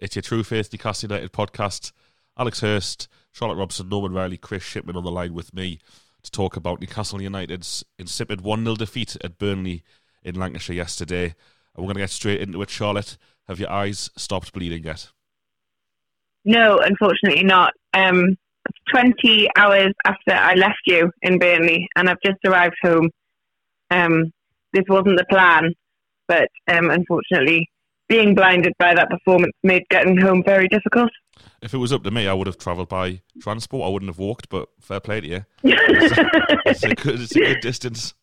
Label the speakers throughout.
Speaker 1: It's your True Faith Newcastle United podcast. Alex Hurst, Charlotte Robson, Norman Riley, Chris Shipman on the line with me to talk about Newcastle United's insipid 1 0 defeat at Burnley in Lancashire yesterday. And we're going to get straight into it. Charlotte, have your eyes stopped bleeding yet?
Speaker 2: No, unfortunately not. Um, 20 hours after I left you in Burnley, and I've just arrived home. Um, this wasn't the plan, but um, unfortunately, being blinded by that performance made getting home very difficult.
Speaker 1: If it was up to me, I would have travelled by transport. I wouldn't have walked, but fair play to you. It's a, it's a, good, it's a good distance.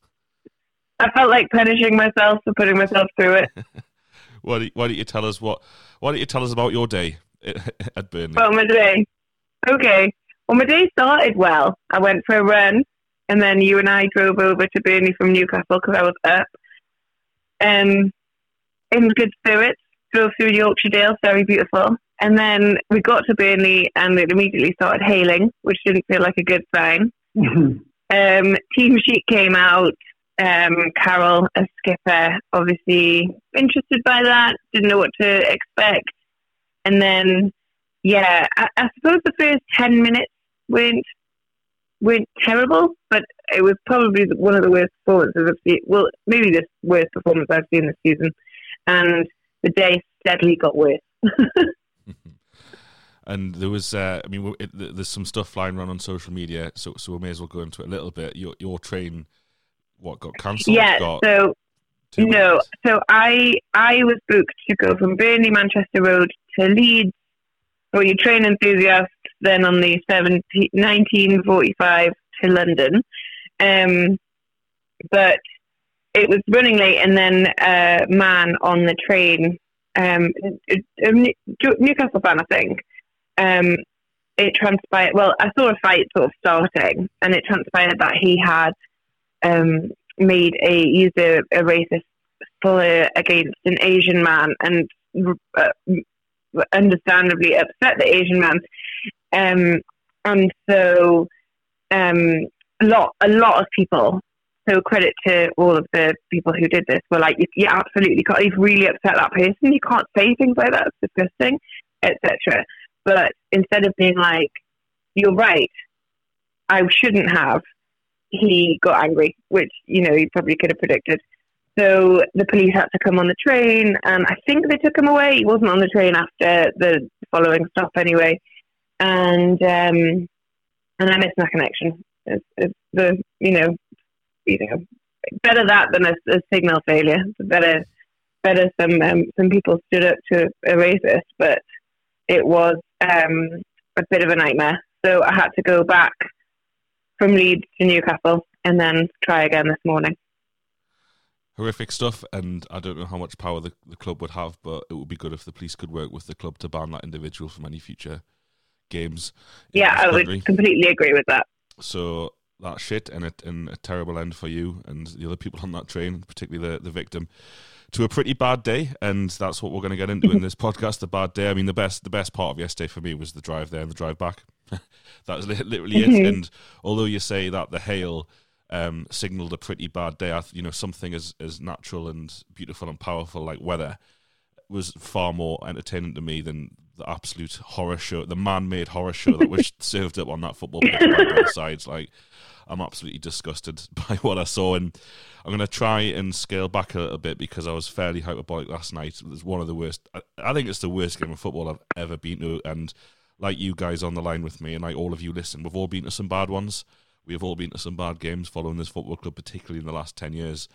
Speaker 2: I felt like punishing myself for putting myself through it.
Speaker 1: why, don't, why don't you tell us what? Why don't you tell us about your day at Burnley?
Speaker 2: About my day. Okay. Well, my day started well. I went for a run, and then you and I drove over to Burnley from Newcastle because I was up. Um, in good spirits, drove through Yorkshire Dale, very beautiful. And then we got to Burnley and it immediately started hailing, which didn't feel like a good sign. um, team sheet came out. Um, Carroll, a skipper, obviously interested by that, didn't know what to expect. And then, yeah, I, I suppose the first 10 minutes weren't, weren't terrible, but it was probably one of the worst performances I've seen. Well, maybe the worst performance I've seen this season and the day steadily got worse.
Speaker 1: and there was, uh, I mean, it, there's some stuff flying around on social media, so so we may as well go into it a little bit. Your your train, what got cancelled?
Speaker 2: Yeah,
Speaker 1: got
Speaker 2: so no, so I I was booked to go from Burnley Manchester Road to Leeds for your train enthusiasts. Then on the 17, 1945 to London, um, but it was running late, and then a man on the train, um, Newcastle fan, I think. Um, it transpired. Well, I saw a fight sort of starting, and it transpired that he had um, made a used a, a racist slur against an Asian man, and uh, understandably upset the Asian man. Um, and so, um, a lot a lot of people so credit to all of the people who did this. Were like, you, you absolutely can't. You've really upset that person. You can't say things like that. It's disgusting, etc. But instead of being like, "You're right," I shouldn't have. He got angry, which you know he probably could have predicted. So the police had to come on the train, and I think they took him away. He wasn't on the train after the following stop anyway, and um, and I missed my connection. It's, it's the you know you know, better that than a, a signal failure. Better, better some um, some people stood up to erase it, but it was um, a bit of a nightmare. So I had to go back from Leeds to Newcastle and then try again this morning.
Speaker 1: Horrific stuff, and I don't know how much power the, the club would have, but it would be good if the police could work with the club to ban that individual from any future games.
Speaker 2: Yeah, I would completely agree with that.
Speaker 1: So that shit and a, and a terrible end for you and the other people on that train, particularly the, the victim, to a pretty bad day. And that's what we're going to get into in this podcast. The bad day. I mean, the best the best part of yesterday for me was the drive there and the drive back. that was literally it. And although you say that the hail um, signaled a pretty bad day, I, you know, something as as natural and beautiful and powerful like weather was far more entertaining to me than the absolute horror show, the man-made horror show that was served up on that football pitch by both sides. Like, I'm absolutely disgusted by what I saw, and I'm going to try and scale back a little bit because I was fairly hyperbolic last night. It was one of the worst. I, I think it's the worst game of football I've ever been to, and like you guys on the line with me, and like all of you listen, we've all been to some bad ones. We have all been to some bad games following this football club, particularly in the last ten years,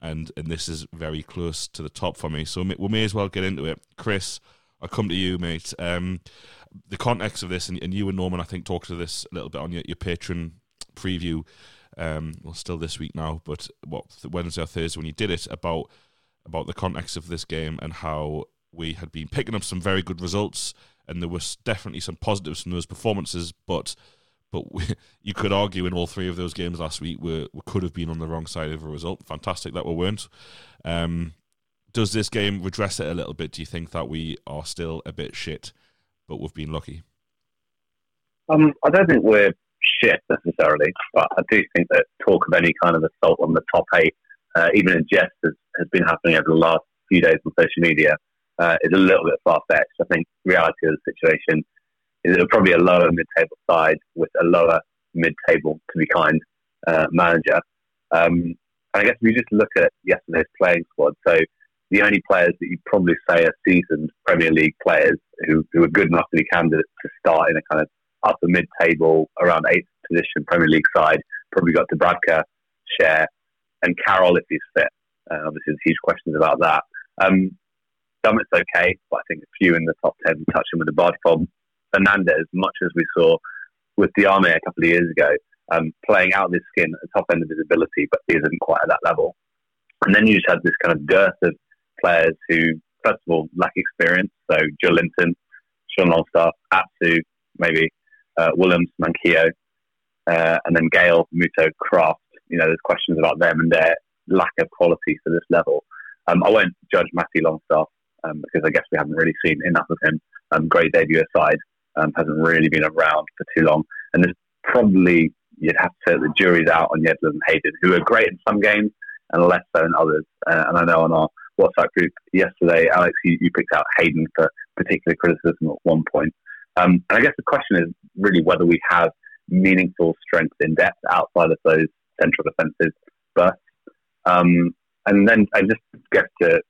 Speaker 1: and and this is very close to the top for me. So we may as well get into it, Chris. I come to you, mate. Um, the context of this, and, and, you and Norman, I think, talked to this a little bit on your, your preview. Um, well, still this week now, but what Wednesday or Thursday when you did it about about the context of this game and how we had been picking up some very good results, and there was definitely some positives from those performances, but but we, you could argue in all three of those games last week we, we could have been on the wrong side of a result. Fantastic that we weren't. Um, does this game redress it a little bit? Do you think that we are still a bit shit, but we've been lucky?
Speaker 3: Um, I don't think we're shit necessarily, but I do think that talk of any kind of assault on the top eight, uh, even in jest, has, has, been happening over the last few days on social media, uh, is a little bit far fetched. I think reality of the situation is it probably a lower mid-table side with a lower mid-table, to be kind, uh, manager. Um, and I guess if you just look at yesterday's playing squad, so the only players that you'd probably say are seasoned Premier League players who, who are good enough to be candidates to start in a kind of upper mid table, around eighth position Premier League side, probably got Dubravka, Schär, and Carroll if he's fit. Uh, obviously, there's huge questions about that. Um, Dummett's okay, but I think a few in the top 10 touch him with the bad fob. Fernandez, much as we saw with Diame a couple of years ago, um, playing out of his skin at the top end of his ability, but he isn't quite at that level. And then you just had this kind of dearth of players who, first of all, lack experience. So Joelinton, Sean Longstaff, Atsu, maybe uh, Willems, Manquillo, uh, and then Gayle, Muto, Krafth. You know, there's questions about them and their lack of quality for this level. Um, I won't judge Matthew Longstaff um, because I guess we haven't really seen enough of him. Um, great debut aside, um, hasn't really been around for too long. And there's probably, you'd have to the jury's out on Yedlin and Hayden, who are great in some games and less so in others. Uh, and I know on our WhatsApp group yesterday, Alex, you, you picked out Hayden for particular criticism at one point. Um, and I guess the question is really whether we have meaningful strength in depth outside of those central defences bursts. Um, and then I just guess to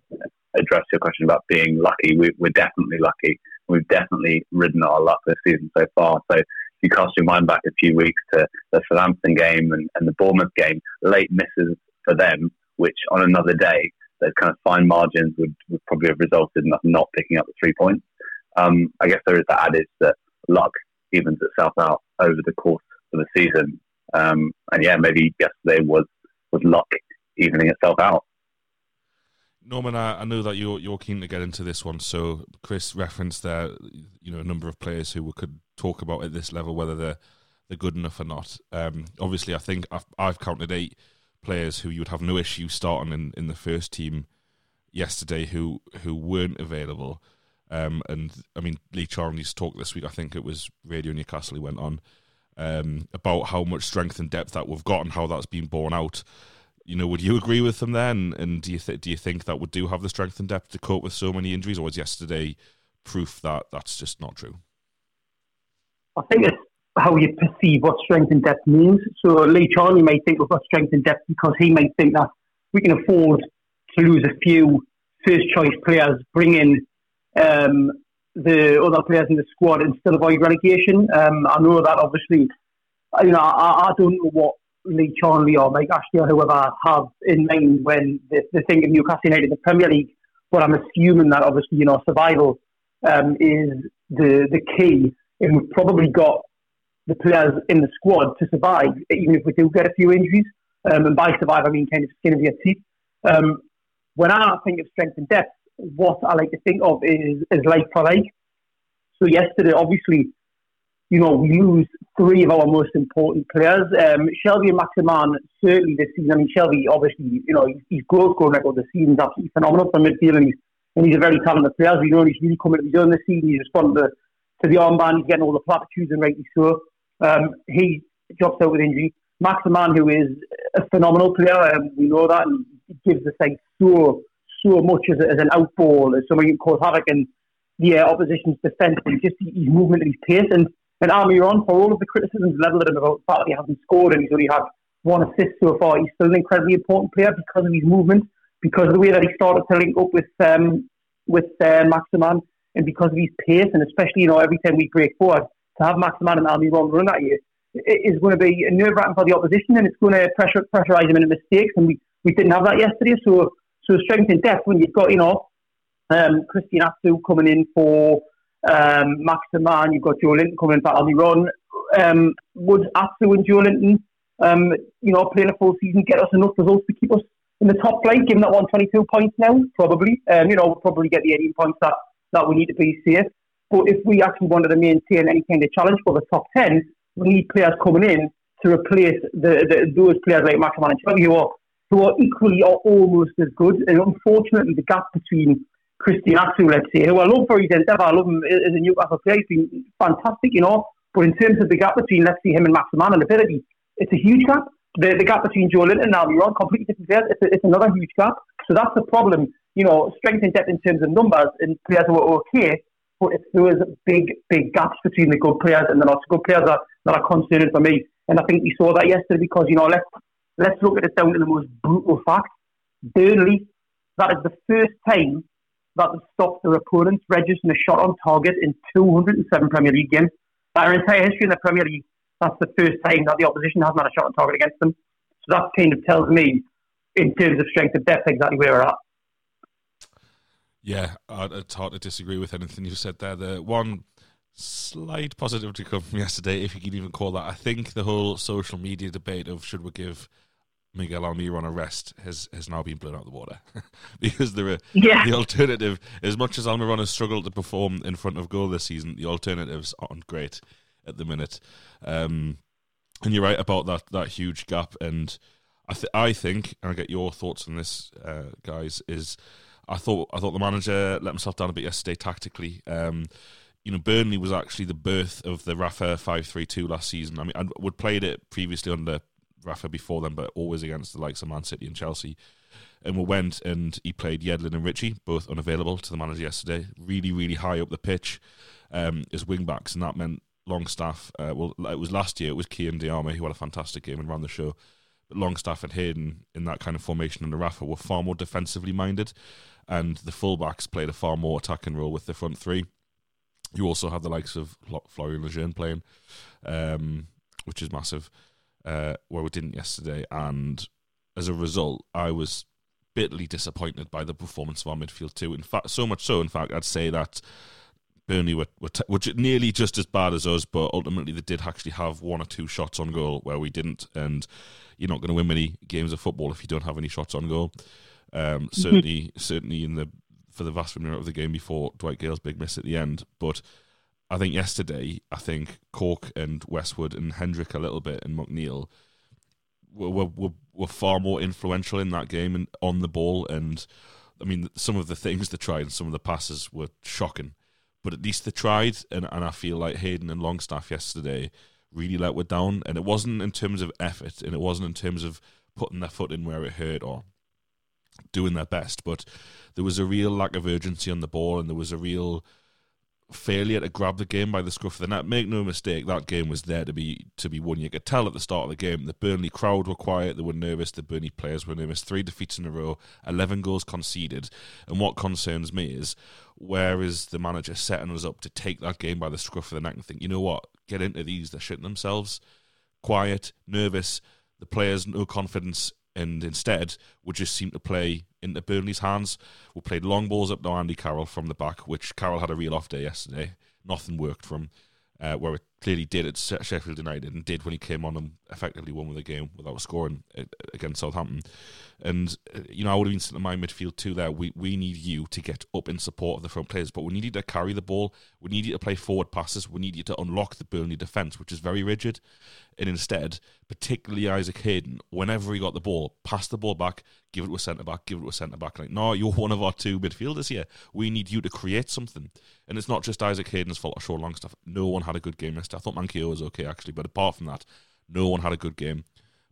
Speaker 3: address your question about being lucky, we, are definitely lucky. We've definitely ridden our luck this season so far. So you cast your mind back a few weeks to the Southampton game and, and the Bournemouth game, late misses for them, which on another day those kind of fine margins would, would probably have resulted in us not picking up the three points. Um, I guess there is that adage that luck evens itself out over the course of the season. Um, and yeah, maybe yesterday was, was luck evening itself out.
Speaker 1: Norman, I, I know that you're you're keen to get into this one. So Chris referenced there, you know, a number of players who we could talk about at this level, whether they're they're good enough or not. Um, obviously, I think I've, I've counted eight players who you would have no issue starting in, in the first team yesterday who who weren't available. Um, and I mean, Lee Charnley's talk this week, I think it was Radio Newcastle, he went on um, about how much strength and depth that we've got and how that's been borne out. You know, would you agree with them then? And do you th- do you think that we do have the strength and depth to cope with so many injuries, or was yesterday proof that that's just not true?
Speaker 4: I think it's how you perceive what strength and depth means. So Lee Charnley may think we've got strength and depth because he may think that we can afford to lose a few first choice players, bring in um, the other players in the squad and still avoid relegation. Um, I know that obviously, you know, I, I don't know what Lee Charnley or Mike Ashley or whoever have in mind when they, they think of Newcastle United in the Premier League, but I'm assuming that obviously, you know, survival um, is the the key. And we've probably got the players in the squad to survive, even if we do get a few injuries. Um, and by survive, I mean kind of skin of your teeth. Um, when I think of strength and depth, what I like to think of is, is like for like. So yesterday, obviously, you know, we lose three of our most important players. Um, Shelvey and Maximin, certainly this season. I mean, Shelvey, obviously, you know, his growth going record this season is absolutely phenomenal for midfield, and he's, and he's a very talented player. We know he's really coming to be doing this season. He's responding to, to the armband, he's getting all the platitudes, and rightly so. Um, he drops out with injury. Maximin, who is a phenomenal player, um, we know that, and gives the side so so much as, as an outball, as someone who can cause havoc in the uh, opposition's defence, and just his movement and his pace. And And Almiron, for all of the criticisms leveled at him about the fact that he hasn't scored and he's only had one assist so far, he's still an incredibly important player because of his movement, because of the way that he started to link up with um, with uh, Maximin, and because of his pace, and especially you know every time we break forward, to have Maximin and Almiron run at you it is going to be nerve wracking for the opposition, and it's going to pressure pressurise them into mistakes, and we, we didn't have that yesterday. So so strength and depth when you've got you know um, Christian Atsu coming in for um, Maximin, you've got Joelinton coming in for Almiron. Um, would Atsu and Joelinton, um, you know, playing a full season get us enough results to keep us in the top flight, given that 122 points now? Probably. Um, you know, we'll probably get the 18 points that, that we need to be safe. But if we actually wanted to maintain any kind of challenge for the top 10, we need players coming in to replace the, the those players like Maximin and who are, who are equally or almost as good. And unfortunately, the gap between Christian Atsu, let's say, who I love for his endeavour. I love him as a Newcastle player. He's been fantastic, you know. But in terms of the gap between, let's see, him and Maximin and ability, it's a huge gap. The, the gap between Joelinton and Almiron, completely different players, it's, a, it's another huge gap. So that's the problem. You know, strength and depth in terms of numbers and players who are okay, but it's those big, big gaps between the good players and the not so good players that, that are concerning for me. And I think we saw that yesterday because, you know, let's, let's look at it down to the most brutal fact. Burnley, that is the first time that they stopped their opponents registering a shot on target in 207 Premier League games. Our entire history in the Premier League, that's the first time that the opposition hasn't had a shot on target against them. So that kind of tells me, in terms of strength of depth, exactly where we're at.
Speaker 1: Yeah, it's hard to disagree with anything you said there. The one slight positive to come from yesterday, if you can even call that, I think the whole social media debate of should we give Miguel Almiron a rest has has now been blown out of the water because there are
Speaker 2: yeah.
Speaker 1: the alternative. As much as Almiron has struggled to perform in front of goal this season, the alternatives aren't great at the minute. Um, and you're right about that that huge gap. And I th- I think, and I get your thoughts on this, uh, guys. Is I thought I thought the manager let himself down a bit yesterday tactically. Um, you know, Burnley was actually the birth of the Rafa five three two last season. I mean, I would played it previously under Rafa before then, but always against the likes of Man City and Chelsea. And we went and he played Yedlin and Ritchie, both unavailable to the manager yesterday. Really, really high up the pitch um, as wing backs, and that meant Longstaff. Uh, well, it was last year. It was Kian Diarmi who had a fantastic game and ran the show. Longstaff and Hayden in that kind of formation under Rafa were far more defensively minded, and the fullbacks played a far more attacking role with the front three. You also have the likes of Florian Lejeune playing, um, which is massive uh, where we didn't yesterday, and as a result, I was bitterly disappointed by the performance of our midfield too. In fact, so much so, in fact, I'd say that Burnley were, were, t- were nearly just as bad as us, but ultimately they did actually have one or two shots on goal where we didn't. And you're not going to win many games of football if you don't have any shots on goal. Um, mm-hmm. certainly, certainly in the for the vast majority of the game before Dwight Gayle's big miss at the end, but I think yesterday, I think Cork and Westwood and Hendrick a little bit and McNeil were, were, were far more influential in that game and on the ball. And I mean, some of the things they tried and some of the passes were shocking, but at least they tried. And, and I feel like Hayden and Longstaff yesterday really let us down. And it wasn't in terms of effort and it wasn't in terms of putting their foot in where it hurt or doing their best, but there was a real lack of urgency on the ball and there was a real failure to grab the game by the scruff of the neck. Make no mistake, that game was there to be to be won. You could tell at the start of the game the Burnley crowd were quiet, they were nervous, the Burnley players were nervous. Three defeats in a row, eleven goals conceded. And what concerns me is where is the manager setting us up to take that game by the scruff of the neck and think, you know what, get into these, they're shitting themselves. Quiet, nervous, the players no confidence and instead would just seem to play into Burnley's hands. We played long balls up to Andy Carroll from the back, which Carroll had a real off day yesterday. Nothing worked from uh, where it clearly did at Sheffield United and did when he came on and effectively won with the game without scoring uh, against Southampton. And, uh, you know, I would have been sitting in my midfield too there. We, we need you to get up in support of the front players, but we need you to carry the ball. We need you to play forward passes. We need you to unlock the Burnley defence, which is very rigid. And instead, particularly Isaac Hayden, whenever he got the ball, pass the ball back, give it to a centre back, give it to a centre back. Like, no, you're one of our two midfielders here. We need you to create something. And it's not just Isaac Hayden's fault or Sean Longstaff. No one had a good game yesterday. I thought Manquillo was okay, actually, but apart from that, no one had a good game.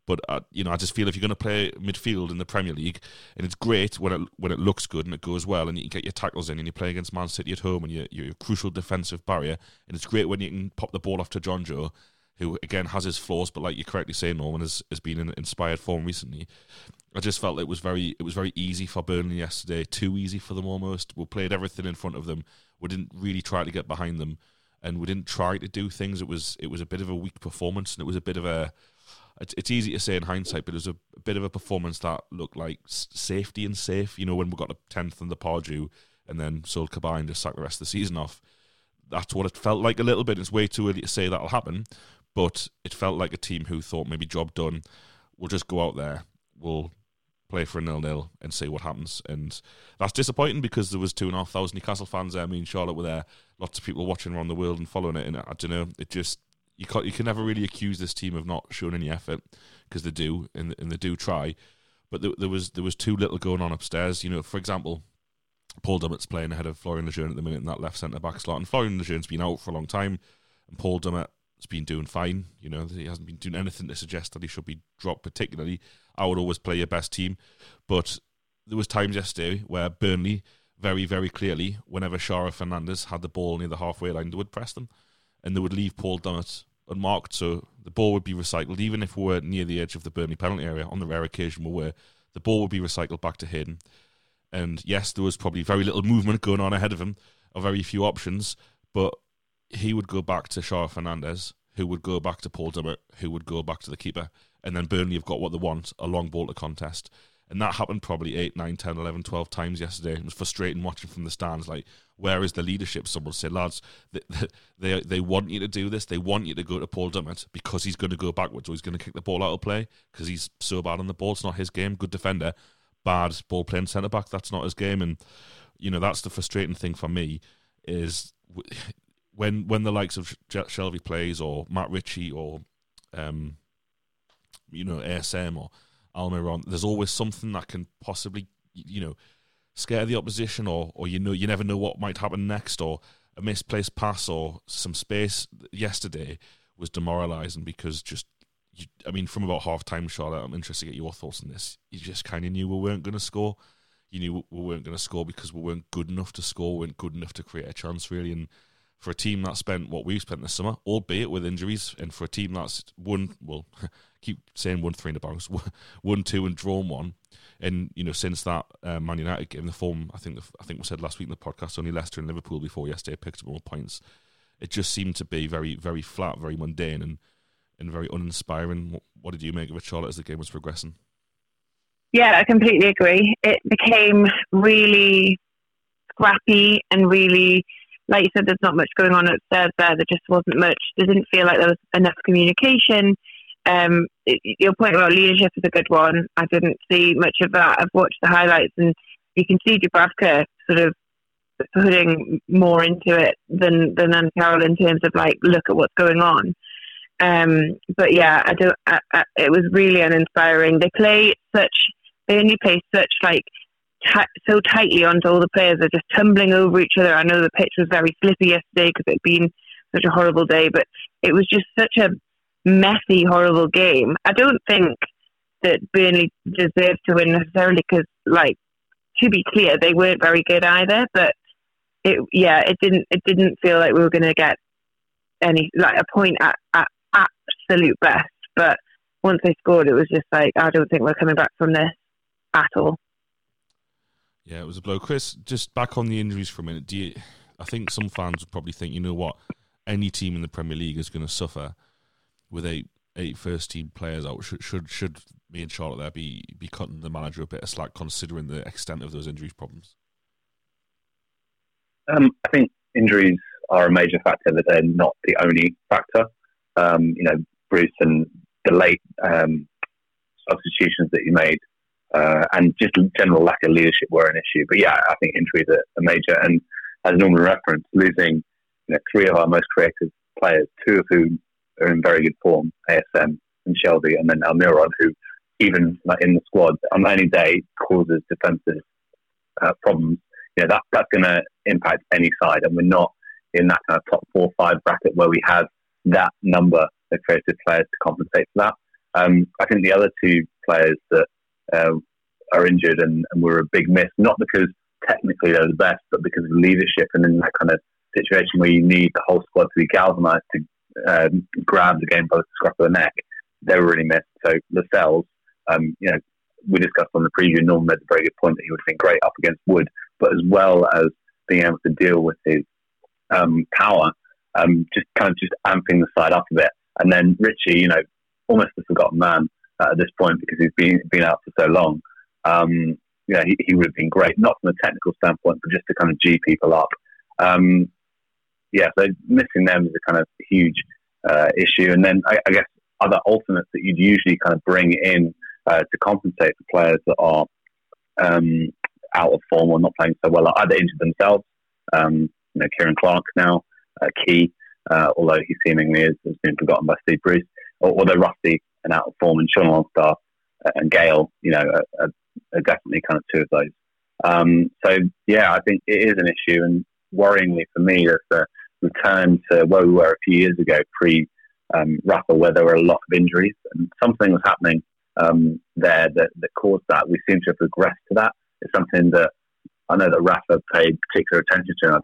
Speaker 1: But uh, you know, I just feel if you're going to play midfield in the Premier League, and it's great when it when it looks good and it goes well, and you can get your tackles in, and you play against Man City at home, and you're, you're a crucial defensive barrier, and it's great when you can pop the ball off to Jonjo, who again has his flaws, but like you correctly say, Norman has, has been in inspired form recently. I just felt it was very it was very easy for Burnley yesterday, too easy for them almost. We played everything in front of them. We didn't really try to get behind them, and we didn't try to do things. It was it was a bit of a weak performance, and it was a bit of a it's, it's easy to say in hindsight, but it was a, a bit of a performance that looked like safety and safe. You know, when we got a tenth in the Pardew and then sold Cabaye and just sacked the rest of the season off. That's what it felt like a little bit. It's way too early to say that'll happen, but it felt like a team who thought maybe job done. We'll just go out there. We'll play for a nil nil and see what happens. And that's disappointing because there was two and a half thousand Newcastle fans there. I mean, Charlotte were there. Lots of people watching around the world and following it. And I don't know. It just you can you can never really accuse this team of not showing any effort because they do and, and they do try. But there, there, was there was too little going on upstairs. You know, for example, Paul Dummett's playing ahead of Florian Lejeune at the minute in that left centre back slot, and Florian Lejeune's been out for a long time, and Paul Dummett's been doing fine. You know, he hasn't been doing anything to suggest that he should be dropped. Particularly, I would always play your best team, but there was times yesterday where Burnley very very clearly, whenever Shara Fernandez had the ball near the halfway line, they would press them, and they would leave Paul Dummett unmarked, so the ball would be recycled, even if we were near the edge of the Burnley penalty area. On the rare occasion we were, the ball would be recycled back to Hayden. And yes, there was probably very little movement going on ahead of him, or very few options, but he would go back to Shaw Fernandez, who would go back to Paul Dummett, who would go back to the keeper, and then Burnley have got what they want a long ball to contest. And that happened probably 8, 9, 10, 11, 12 times yesterday. It was frustrating watching from the stands. Like, where is the leadership? Someone said, lads, they, they, they want you to do this. They want you to go to Paul Dummett because he's going to go backwards or he's going to kick the ball out of play because he's so bad on the ball. It's not his game. Good defender, bad ball playing centre back. That's not his game. And, you know, that's the frustrating thing for me is when when the likes of Shelvey plays or Matt Ritchie or, um, you know, ASM or Almiron, there's always something that can possibly, you know, scare the opposition, or or you know, you never know what might happen next, or a misplaced pass or some space. Yesterday was demoralising because just, I mean, from about half time, Charlotte, I'm interested to get your thoughts on this. You just kind of knew we weren't going to score. You knew we weren't going to score because we weren't good enough to score, we weren't good enough to create a chance, really, and for a team that spent what we've spent this summer, albeit with injuries, and for a team that's won, well, keep saying won three in the bounce, won two and drawn one, and you know since that uh, Man United game, the form I think the, I think we said last week in the podcast, only Leicester and Liverpool before yesterday picked up more points. It just seemed to be very very flat, very mundane, and and very uninspiring. What, what did you make of it, Charlotte, as the game was progressing?
Speaker 2: Yeah, I completely agree. It became really scrappy and really like you said, there's not much going on upstairs there. There just wasn't much. There didn't feel like there was enough communication. Um, it, your point about leadership is a good one. I didn't see much of that. I've watched the highlights, and you can see Dubravka sort of putting more into it than than Andy Carroll in terms of like look at what's going on. Um, but yeah, I don't. I, I, it was really uninspiring. They play such. They only play such like so tightly onto all the players. They're just tumbling over each other. I know the pitch was very slippy yesterday because it'd been such a horrible day, but it was just such a messy, horrible game. I don't think that Burnley deserved to win necessarily because, like, to be clear, they weren't very good either. But it, yeah, it didn't. It didn't feel like we were going to get any like a point at, at absolute best. But once they scored, it was just like I don't think we're coming back from this at all.
Speaker 1: Yeah, it was a blow. Chris, just back on the injuries for a minute. Do you? I think some fans would probably think, you know what, any team in the Premier League is going to suffer with eight eight first team players out. Should should should me and Charlotte there be be cutting the manager a bit of slack considering the extent of those injuries problems?
Speaker 3: Um, I think injuries are a major factor, but they're not the only factor. Um, you know, Bruce and the late um, substitutions that he made uh, and just general lack of leadership were an issue. But yeah, I think injuries are, are major. And as Norman referenced, losing you know, three of our most creative players, two of whom are in very good form, ASM and Shelvey, and then Almiron, who even in the squad on any day causes defensive uh, problems. You know that that's going to impact any side, and we're not in that kind of top four five bracket where we have that number of creative players to compensate for that. Um, I think the other two players that uh, are injured and, and were a big miss, not because technically they're the best, but because of leadership and in that kind of situation where you need the whole squad to be galvanised to um, grab the game by the scruff of the neck, they were really missed. So Lascelles, um, you know, we discussed on the preview, Norman made a very good point that he would have been great up against Wood, but as well as being able to deal with his um, power, um, just kind of just amping the side up a bit. And then Ritchie, you know, almost a forgotten man at this point because he's been been out for so long. Um, yeah, he, he, would have been great, not from a technical standpoint, but just to kind of G people up. Um, yeah, so missing them is a kind of huge uh, issue. And then I, I, guess other alternates that you'd usually kind of bring in uh, to compensate for players that are um, out of form or not playing so well, are either injured themselves. Um, you know, Ciaran Clark now, uh, Ki, uh, although he seemingly has been forgotten by Steve Bruce, or, they're rusty and out of form. And Sean Longstaff and Gayle, you know, are, are, definitely kind of two of those. Um, so yeah, I think it is an issue, and worryingly for me, there's a return to where we were a few years ago, pre um, Rafa, where there were a lot of injuries, and something was happening um, there that, that caused that. We seem to have regressed to that. It's something that I know that Rafa paid particular attention to, and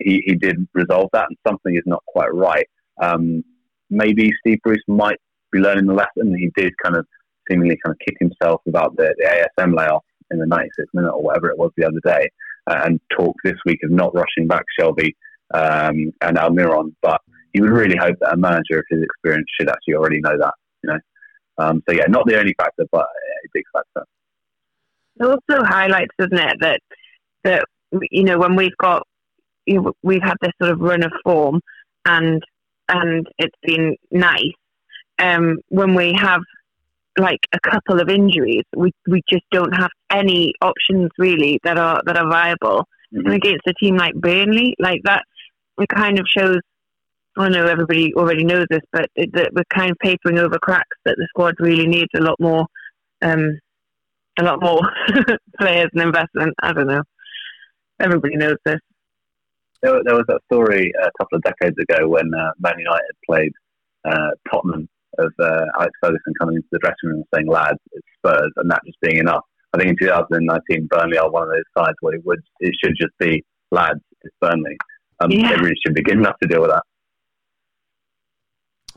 Speaker 3: he, he did resolve that, and something is not quite right. Um, maybe Steve Bruce might be learning the lesson. He did kind of seemingly kind of kick himself about the, the ASM layoff in the 96th minute or whatever it was the other day, uh, and talk this week of not rushing back Shelvey um, and Almiron. But you would really hope that a manager of his experience should actually already know that. You know, um, so yeah, not the only factor, but a big factor.
Speaker 2: It also highlights, doesn't it, that that you know when we've got you know, we've had this sort of run of form and and it's been nice. Um, when we have like a couple of injuries, we we just don't have any options really that are that are viable. Mm-hmm. And against a team like Burnley, like that, it kind of shows. I know everybody already knows this, but it, that we're kind of papering over cracks. That the squad really needs a lot more, um, a lot more players and investment. I don't know. Everybody knows this.
Speaker 3: There, there was that story a couple of decades ago when uh, Man United played uh, Tottenham of uh, Alex Ferguson coming into the dressing room and saying, lads, it's Spurs, and that just being enough. I think in 2019, Burnley are one of those sides where it, would, it should just be, lads, it's Burnley. Um, yeah. They really should be good enough to deal with that.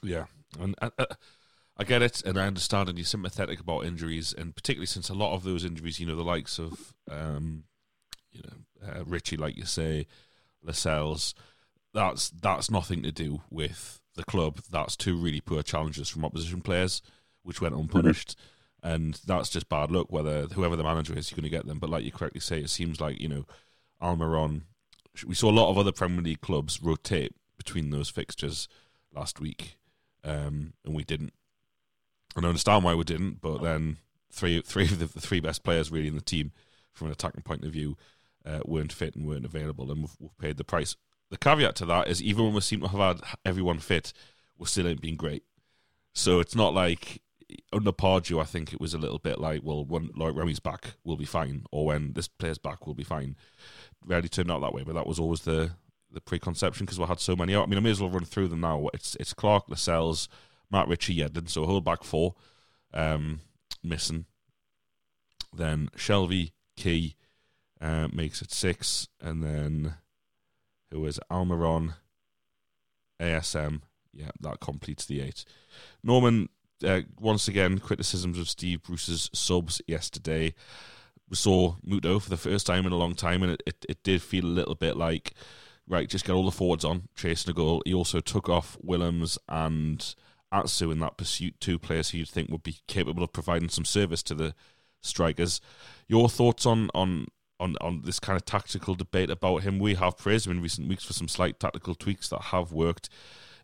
Speaker 1: Yeah. And, uh, uh, I get it, and I understand, and you're sympathetic about injuries, and particularly since a lot of those injuries, you know, the likes of, um, you know, uh, Ritchie, like you say, Lascelles, that's that's nothing to do with the club. That's two really poor challenges from opposition players, which went unpunished. Mm-hmm. And that's just bad luck. Whether whoever the manager is, you're going to get them. But like you correctly say, it seems like you know Almiron. We saw a lot of other Premier League clubs rotate between those fixtures last week, um, and we didn't. And I understand why we didn't, but then three three of the, the three best players really in the team, from an attacking point of view, uh, weren't fit and weren't available, and we've, we've paid the price the caveat to that is even when we seem to have had everyone fit, we still ain't been great. So it's not like under Pardew, I think it was a little bit like, well, when Loic Remy's back, we'll be fine, or when this player's back, we'll be fine. Rarely turned out that way, but that was always the the preconception because we had so many. I mean, I may as well run through them now. It's it's Clark, Lascelles, Matt Ritchie, Yedlin, so a whole back four um, missing. Then Shelvey, Ki uh, makes it six, and then who was Almiron, ASM. Yeah, that completes the eight. Norman, uh, once again, criticisms of Steve Bruce's subs yesterday. We saw Muto for the first time in a long time, and it, it, it did feel a little bit like, right, just get all the forwards on, chasing a goal. He also took off Willems and Atsu in that pursuit, two players who you'd think would be capable of providing some service to the strikers. Your thoughts on, on on on this kind of tactical debate about him. We have praised him in recent weeks for some slight tactical tweaks that have worked.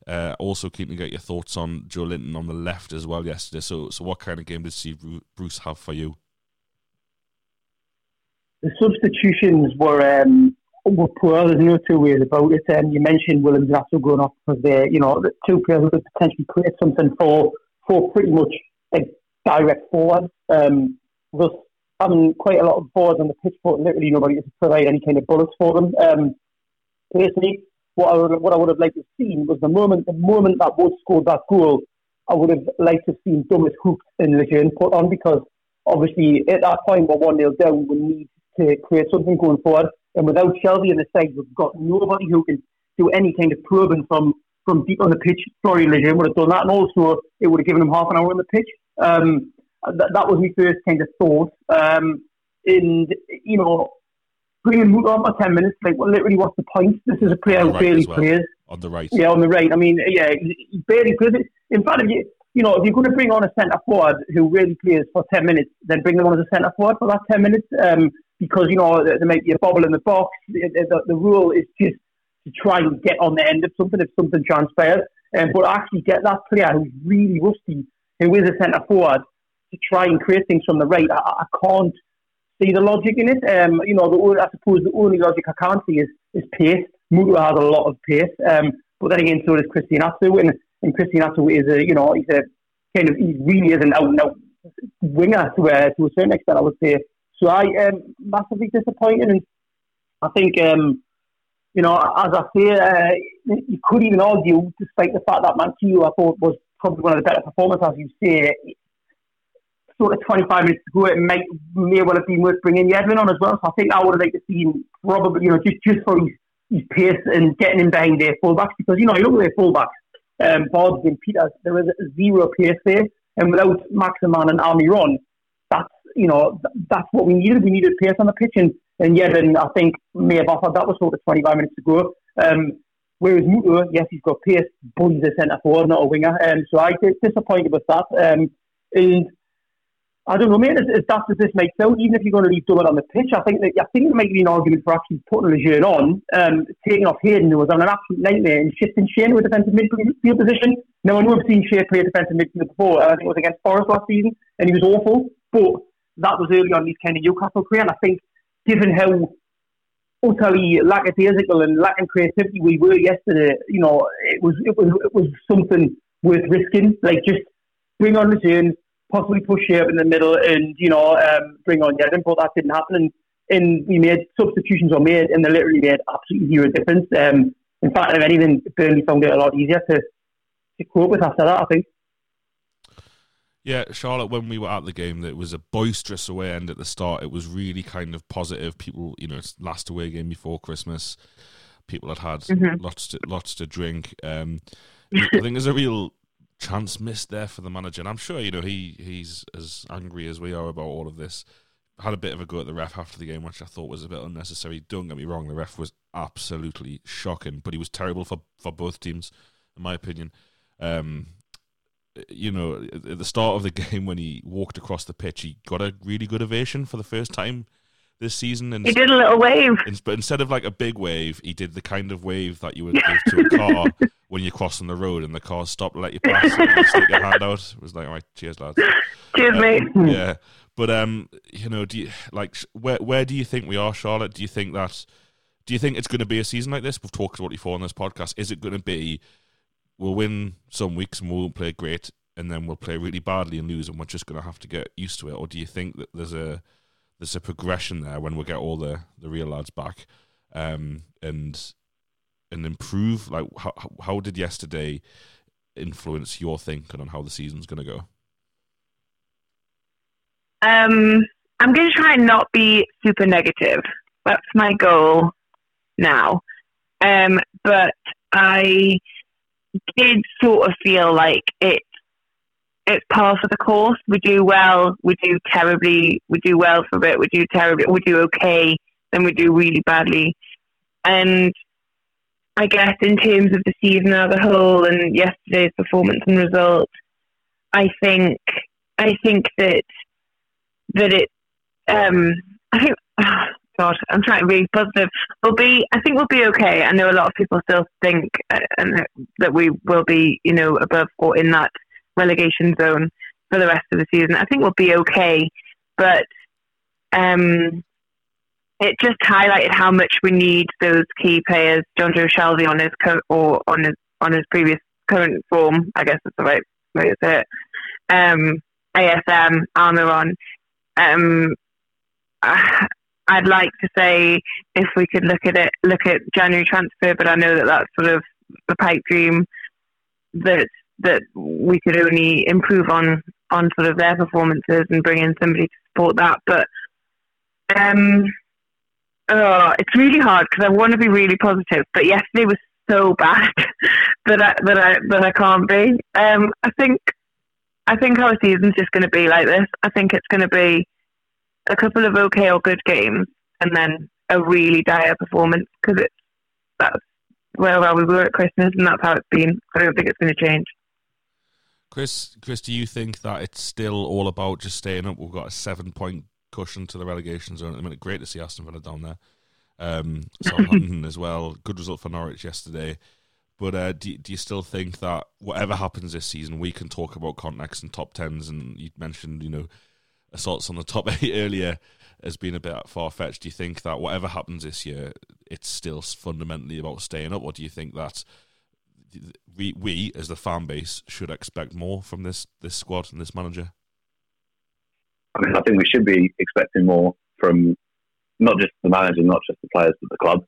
Speaker 1: Uh, also, keen to get your thoughts on Joelinton on the left as well yesterday. So, so what kind of game did Steve Bruce have for you?
Speaker 4: The substitutions were um, were poor. There's no two ways about it. Um, you mentioned Willems also going off because they, you know, the two players could potentially create something for for pretty much a direct forward. Um, having quite a lot of boards on the pitch, but literally nobody to provide any kind of bullets for them. Um, personally, what I would, what I would have liked to have seen was the moment the moment that Wood scored that goal, I would have liked to have seen Dummett hooked and Lejeune put on because obviously at that point we're one 0 down, we need to create something going forward. And without Shelvey on the side, we've got nobody who can do any kind of probing from from deep on the pitch. Florian Lejeune would have done that, and also it would have given him half an hour on the pitch. Um, that, that was my first kind of thought. Um, and you know, bringing Muto on for ten minutes, like well, literally, what's the point? This is a player who
Speaker 1: right
Speaker 4: barely
Speaker 1: well.
Speaker 4: plays.
Speaker 1: on the right.
Speaker 4: Yeah, on the right. I mean, yeah, he barely plays. In fact, if you you know, if you're going to bring on a centre forward who really plays for ten minutes, then bring them on as a centre forward for that ten minutes. Um, because you know there there might be a bobble in the box. The, the, the rule is just to try and get on the end of something if something transpires. Um, but actually get that player who's really rusty, who is a centre forward, to try and create things from the right. I, I can't see the logic in it. Um, you know, the, I suppose the only logic I can't see is, is pace. Muto has a lot of pace, um, but then again, so does Christian Atsu, and, and Christian Atsu is a, you know, he's a kind of, he really is an out and out winger to a, to a certain extent, I would say. So I am massively disappointed, and I think, um, you know, as I say, uh, you could even argue, despite the fact that Manquillo, I thought, was probably one of the better performances, as you say, sort of 25 minutes to go, it might, may well have been worth bringing Yedlin on as well. So I think I would have liked to see him probably, you know, just, just for his, his pace and getting him behind their fullbacks. Because, you know, you look at their fullbacks, um, Bobs and Pieters, there was zero pace there. And without Maximin and Almiron, that's, you know, th- that's what we needed. We needed pace on the pitch. And, and Yedlin, I think, may have offered that was sort of 25 minutes to go. Um, Whereas Muto, yes, he's got pace, but he's a centre forward, not a winger. Um, so I get disappointed with that. Um, and I don't know, mate. As, as daft as this might sound, even if you're going to leave Dummett on the pitch, I think that I think there might be an argument for actually putting Lejeune on, um, taking off Hayden, who was on an absolute nightmare, and shifting Schär to a defensive midfield position. Now I know I've seen Schär play defensive midfield before. I think it was against Forest last season, and he was awful. But that was early on in his kind of Newcastle career, and I think given how utterly lackadaisical and lacking creativity we were yesterday, you know, it was it was it was something worth risking. Like just bring on Lejeune, possibly push Schär up in the middle, and you know, um, bring on Yedlin. But that didn't happen, and, and we made substitutions were made, and they literally made absolutely zero difference. Um, in fact, if anything, Burnley found it a lot easier to to cope with after that. I think.
Speaker 1: Yeah, Charlotte, when we were at the game, it was a boisterous away end at the start. It was really kind of positive. People, you know, it's last away game before Christmas. People had had
Speaker 2: Mhm.
Speaker 1: lots to lots to drink. Um, I think there's a real chance missed there for the manager, and I'm sure you know he he's as angry as we are about all of this. Had a bit of a go at the ref after the game, which I thought was a bit unnecessary. Don't get me wrong, the ref was absolutely shocking, but he was terrible for for both teams, in my opinion. Um, you know, at the start of the game when he walked across the pitch, he got a really good ovation for the first time this season. And
Speaker 2: He did a little wave.
Speaker 1: but instead of like a big wave, he did the kind of wave that you would give to a car when you're crossing the road and the car stopped to let you pass. and you stick your hand out. It was like, all right, cheers, lads.
Speaker 2: Cheers,
Speaker 1: Uh,
Speaker 2: mate.
Speaker 1: yeah, but um, you know, do you like where where do you think we are, Charlotte? Do you think that? Do you think it's going to be a season like this? We've talked about it before on this podcast. Is it going to be? We'll win some weeks and we won't play great, and then we'll play really badly and lose, and we're just going to have to get used to it. Or do you think that there's a there's a progression there when we get all the the real lads back, um, and and improve? Like how how- did yesterday influence your thinking on how the season's going to go?
Speaker 2: Um, I'm going to try and not be super negative. That's my goal now. Um, but I did sort of feel like it. It's par for the course. We do well, we do terribly, we do well for a bit, we do terribly, we do okay, then we do really badly. And I guess in terms of the season as a whole and yesterday's performance and result, I think I think that that it um I think God, I'm trying to be positive. We'll be I think we'll be okay. I know a lot of people still think uh, and that we will be, you know, above or in that relegation zone for the rest of the season. I think we'll be okay, but um it just highlighted how much we need those key players, Jonjo Shelvey on his co- or on his on his previous current form, I guess that's the right way to say it. Um, ASM, Almiron. Um, I, I'd like to say if we could look at it, look at January transfer, but I know that that's sort of the pipe dream that that we could only improve on on sort of their performances and bring in somebody to support that. But um, oh, it's really hard because I want to be really positive, but yesterday was so bad that I that I that I can't be. Um, I think I think our season's just going to be like this. I think it's going to be a couple of okay or good games, and then a really dire performance because it's that's where well, we were at Christmas, and that's how it's been. I don't think it's going to change.
Speaker 1: Chris, Chris, do you think that it's still all about just staying up? We've got a seven-point cushion to the relegation zone at the minute. Great to see Aston Villa down there. Um, Southampton as well. Good result for Norwich yesterday. But uh, do, do you still think that whatever happens this season, we can talk about context and top tens? And you mentioned, you know, assaults on the top eight earlier has been a bit far fetched. Do you think that whatever happens this year, it's still fundamentally about staying up, or do you think that we, we as the fan base should expect more from this this squad and this manager?
Speaker 3: I mean, I think we should be expecting more from not just the manager, not just the players, but the club.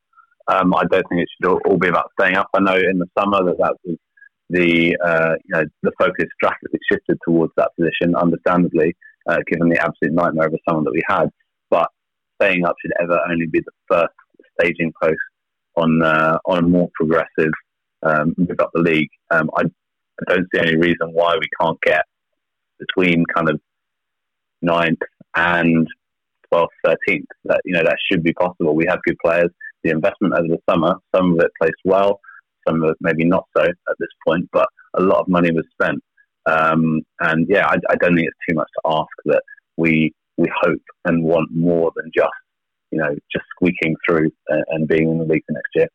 Speaker 3: Um, I don't think it should all be about staying up. I know in the summer that that was the uh, you know the focus drastically shifted towards that position, understandably, uh, given the absolute nightmare of a summer that we had. But staying up should ever only be the first staging post on uh, on a more progressive um, move up the league. Um, I, I don't see any reason why we can't get between kind of ninth and 12th, 13th. That you know that should be possible. We have good players. The investment over the summer, some of it placed well, some of it maybe not so at this point, but a lot of money was spent. Um, and yeah, I, I, don't think it's too much to ask that we we hope and want more than just you know just squeaking through and, and being in the league the next year.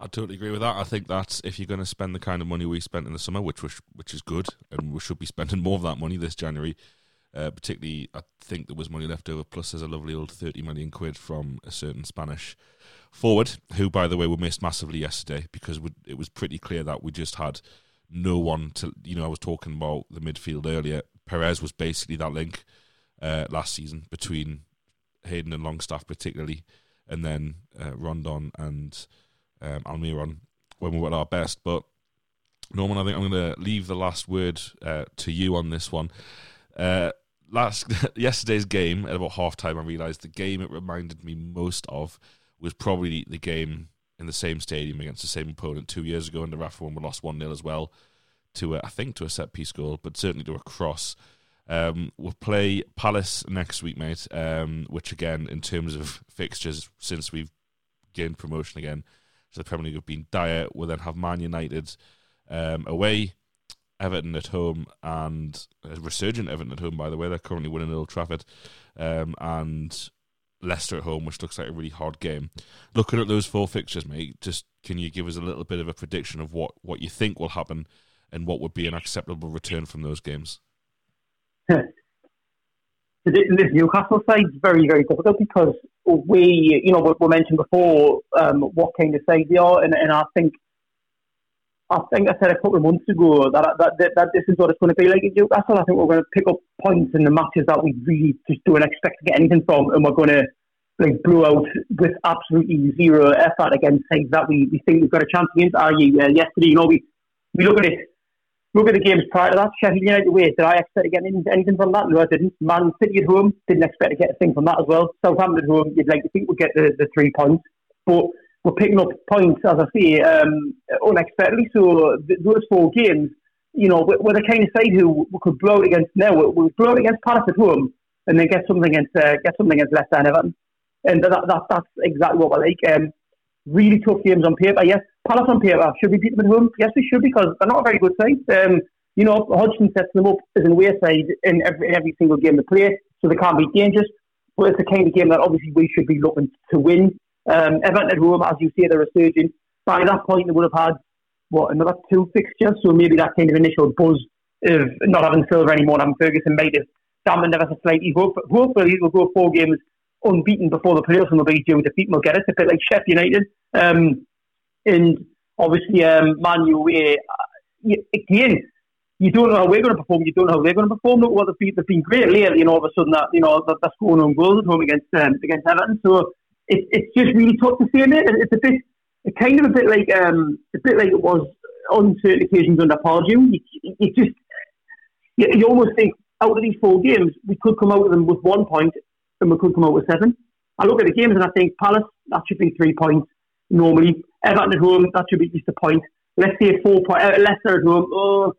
Speaker 1: I totally agree with that. I think that's if you're going to spend the kind of money we spent in the summer, which was which is good, and we should be spending more of that money this January, uh, particularly, I think there was money left over. Plus, there's a lovely old 30 million quid from a certain Spanish forward, who, by the way, were missed massively yesterday because it was pretty clear that we just had no one to. You know, I was talking about the midfield earlier. Perez was basically that link uh, last season between Hayden and Longstaff, particularly, and then uh, Rondon and um, Almiron when we were at our best. But Norman, I think I'm going to leave the last word uh, to you on this one. Uh, last yesterday's game at about half time, I realised the game it reminded me most of was probably the game in the same stadium against the same opponent two years ago the Rafa when we lost 1 0 as well, to a, I think to a set piece goal, but certainly to a cross. Um, we'll play Palace next week, mate, um, which again, in terms of fixtures, since we've gained promotion again to the Premier League, have been dire. We'll then have Man United um, away Everton at home and a resurgent Everton at home, by the way. They're currently winning Old Trafford. Um, and Leicester at home, which looks like a really hard game. Looking at those four fixtures, mate, just can you give us a little bit of a prediction of what, what you think will happen and what would be an acceptable return from those games?
Speaker 4: this Newcastle side is very, very difficult because we, you know, we, mentioned before um, what kind of side they are, and, and I think I think I said a couple of months ago that, that, that, that this is what it's going to be like at Newcastle. I think we're going to pick up points in the matches that we really just don't expect to get anything from, and we're going to like blow out with absolutely zero effort against sides that we, we think we've got a chance against. I.e., uh, yesterday, you know, we, we look at it, look at the games prior to that. Sheffield United away, did I expect to get anything from that? No, I didn't. Man City at home, didn't expect to get a thing from that as well. Southampton at home, you'd like to think we'd get the, the three points, but we're picking up points, as I say, um, unexpectedly. So th- those four games, you know, we're, we're, the kind of side who we could blow it against now. We'll blow it against Palace at home and then get something against uh, get something against Leicester and Everton. And that, that, that's exactly what we're like. Um, really tough games on paper. Yes, Palace on paper. Should we beat them at home? Yes, we should because they're not a very good side. Um, you know, Hodgson sets them up as an away side in every, in every single game they play, so they can't be dangerous. But it's the kind of game that obviously we should be looking to win. Um, Everton at home, as you say, they're resurging. By that point, they would have had what another two fixtures, so maybe that kind of initial buzz of not having Silva anymore, having Ferguson might have dampened ever so slightly. Hopefully, we'll go four games unbeaten before the playoffs, and we'll be due defeat. We'll get it a bit like Sheffield United, um, and obviously um. Uh, again, you don't know how we're going to perform. You don't know how they're going to perform. Look what they've been, they've been great lately, and all of a sudden that you know that, that's going on goals at home against um, against Everton. So it, it's just really tough to see in It it's a bit, it's kind of a bit like um, a bit like it was on certain occasions under Pardew. You, you just you, you almost think out of these four games, we could come out of them with one point, and we could come out with seven. I look at the games and I think Palace that should be three points normally. Everton at home that should be just a point. Let's say four point. Uh, Leicester at home. Oh,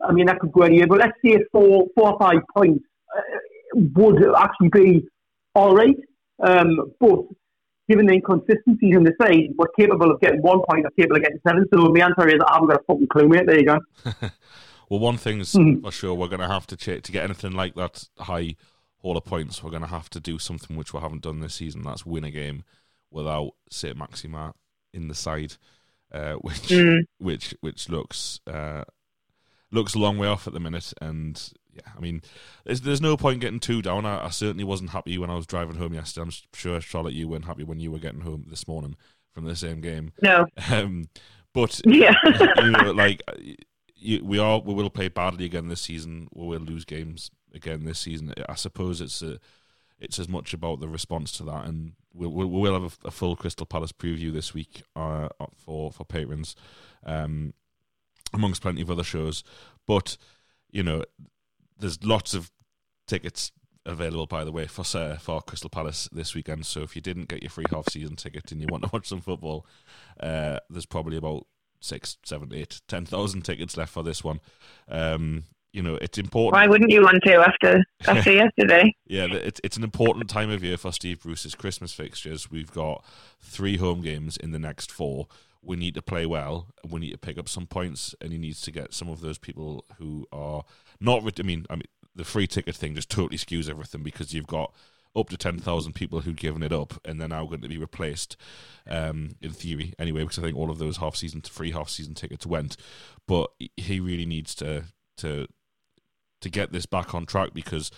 Speaker 4: I mean that could go anywhere, but let's say four four or five points uh, would actually be all right. Um, but given the inconsistencies in the side, we're capable of getting one point or capable of getting seven. So the answer is I haven't got a fucking clue, mate. There you go.
Speaker 1: well, one thing's mm-hmm. for sure, we're going to have to check to get anything like that high haul of points. We're going to have to do something which we haven't done this season. That's win a game without St Maximin in the side, uh, which mm. which which looks uh, looks a long way off at the minute. And yeah, I mean, there's, there's no point getting too down. I, I, certainly wasn't happy when I was driving home yesterday. I'm sure Charlotte, you weren't happy when you were getting home this morning from the same game.
Speaker 2: No.
Speaker 1: Um, but
Speaker 2: yeah,
Speaker 1: you know, like you, we are, we will play badly again this season. We will lose games again this season. I suppose it's a, it's as much about the response to that, and we'll, we will have a, a, full Crystal Palace preview this week uh, for for patrons. Um, amongst plenty of other shows. But you know, there's lots of tickets available, by the way, for uh, for Crystal Palace this weekend. So if you didn't get your free half season ticket and you want to watch some football, uh, there's probably about six, seven, eight, ten thousand tickets left for this one. Um, you know, it's important.
Speaker 2: Why wouldn't you want to after after yesterday?
Speaker 1: Yeah, it's it's an important time of year for Steve Bruce's Christmas fixtures. We've got three home games in the next four we need to play well we need to pick up some points and he needs to get some of those people who are not I mean I mean the free ticket thing just totally skews everything because you've got up to 10,000 people who've given it up and they're now going to be replaced um, in theory anyway because I think all of those half season free half season tickets went but he really needs to to to get this back on track because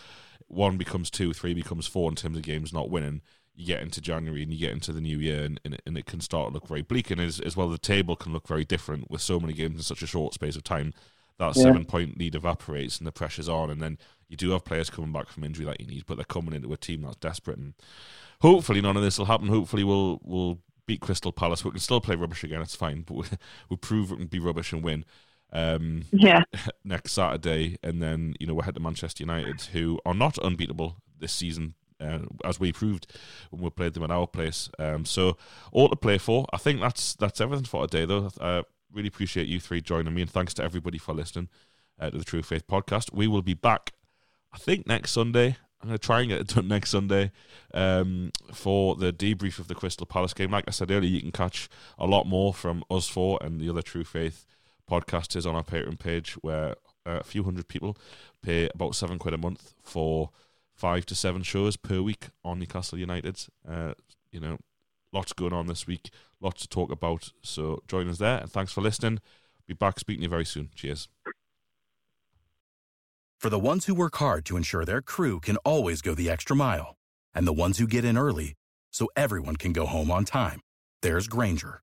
Speaker 1: one becomes two three becomes four in terms of games not winning you get into January and you get into the new year, and, and, it, and it can start to look very bleak. And as, as well, the table can look very different with so many games in such a short space of time. That yeah. seven point lead evaporates and the pressure's on, and then you do have players coming back from injury that you need, but they're coming into a team that's desperate. And hopefully, none of this will happen. Hopefully, we'll we'll beat Crystal Palace. We can still play rubbish again. It's fine, but we, we'll prove it and be rubbish and win. Um,
Speaker 2: yeah.
Speaker 1: Next Saturday, and then you know we're head to Manchester United, who are not unbeatable this season uh, as we proved when we played them at our place. Um, so all to play for. I think that's that's everything for today, though. I really appreciate you three joining me, and thanks to everybody for listening uh, to the True Faith podcast. We will be back, I think, next Sunday. I'm going to try and get it done next Sunday um, for the debrief of the Crystal Palace game. Like I said earlier, you can catch a lot more from us four and the other True Faith podcasters on our Patreon page, where uh, a few hundred people pay about seven quid a month for five to seven shows per week on Newcastle United. Uh, you know, lots going on this week, lots to talk about. So join us there, and thanks for listening. Be back speaking to you very soon. Cheers.
Speaker 5: For the ones who work hard to ensure their crew can always go the extra mile, and the ones who get in early so everyone can go home on time, there's Grainger,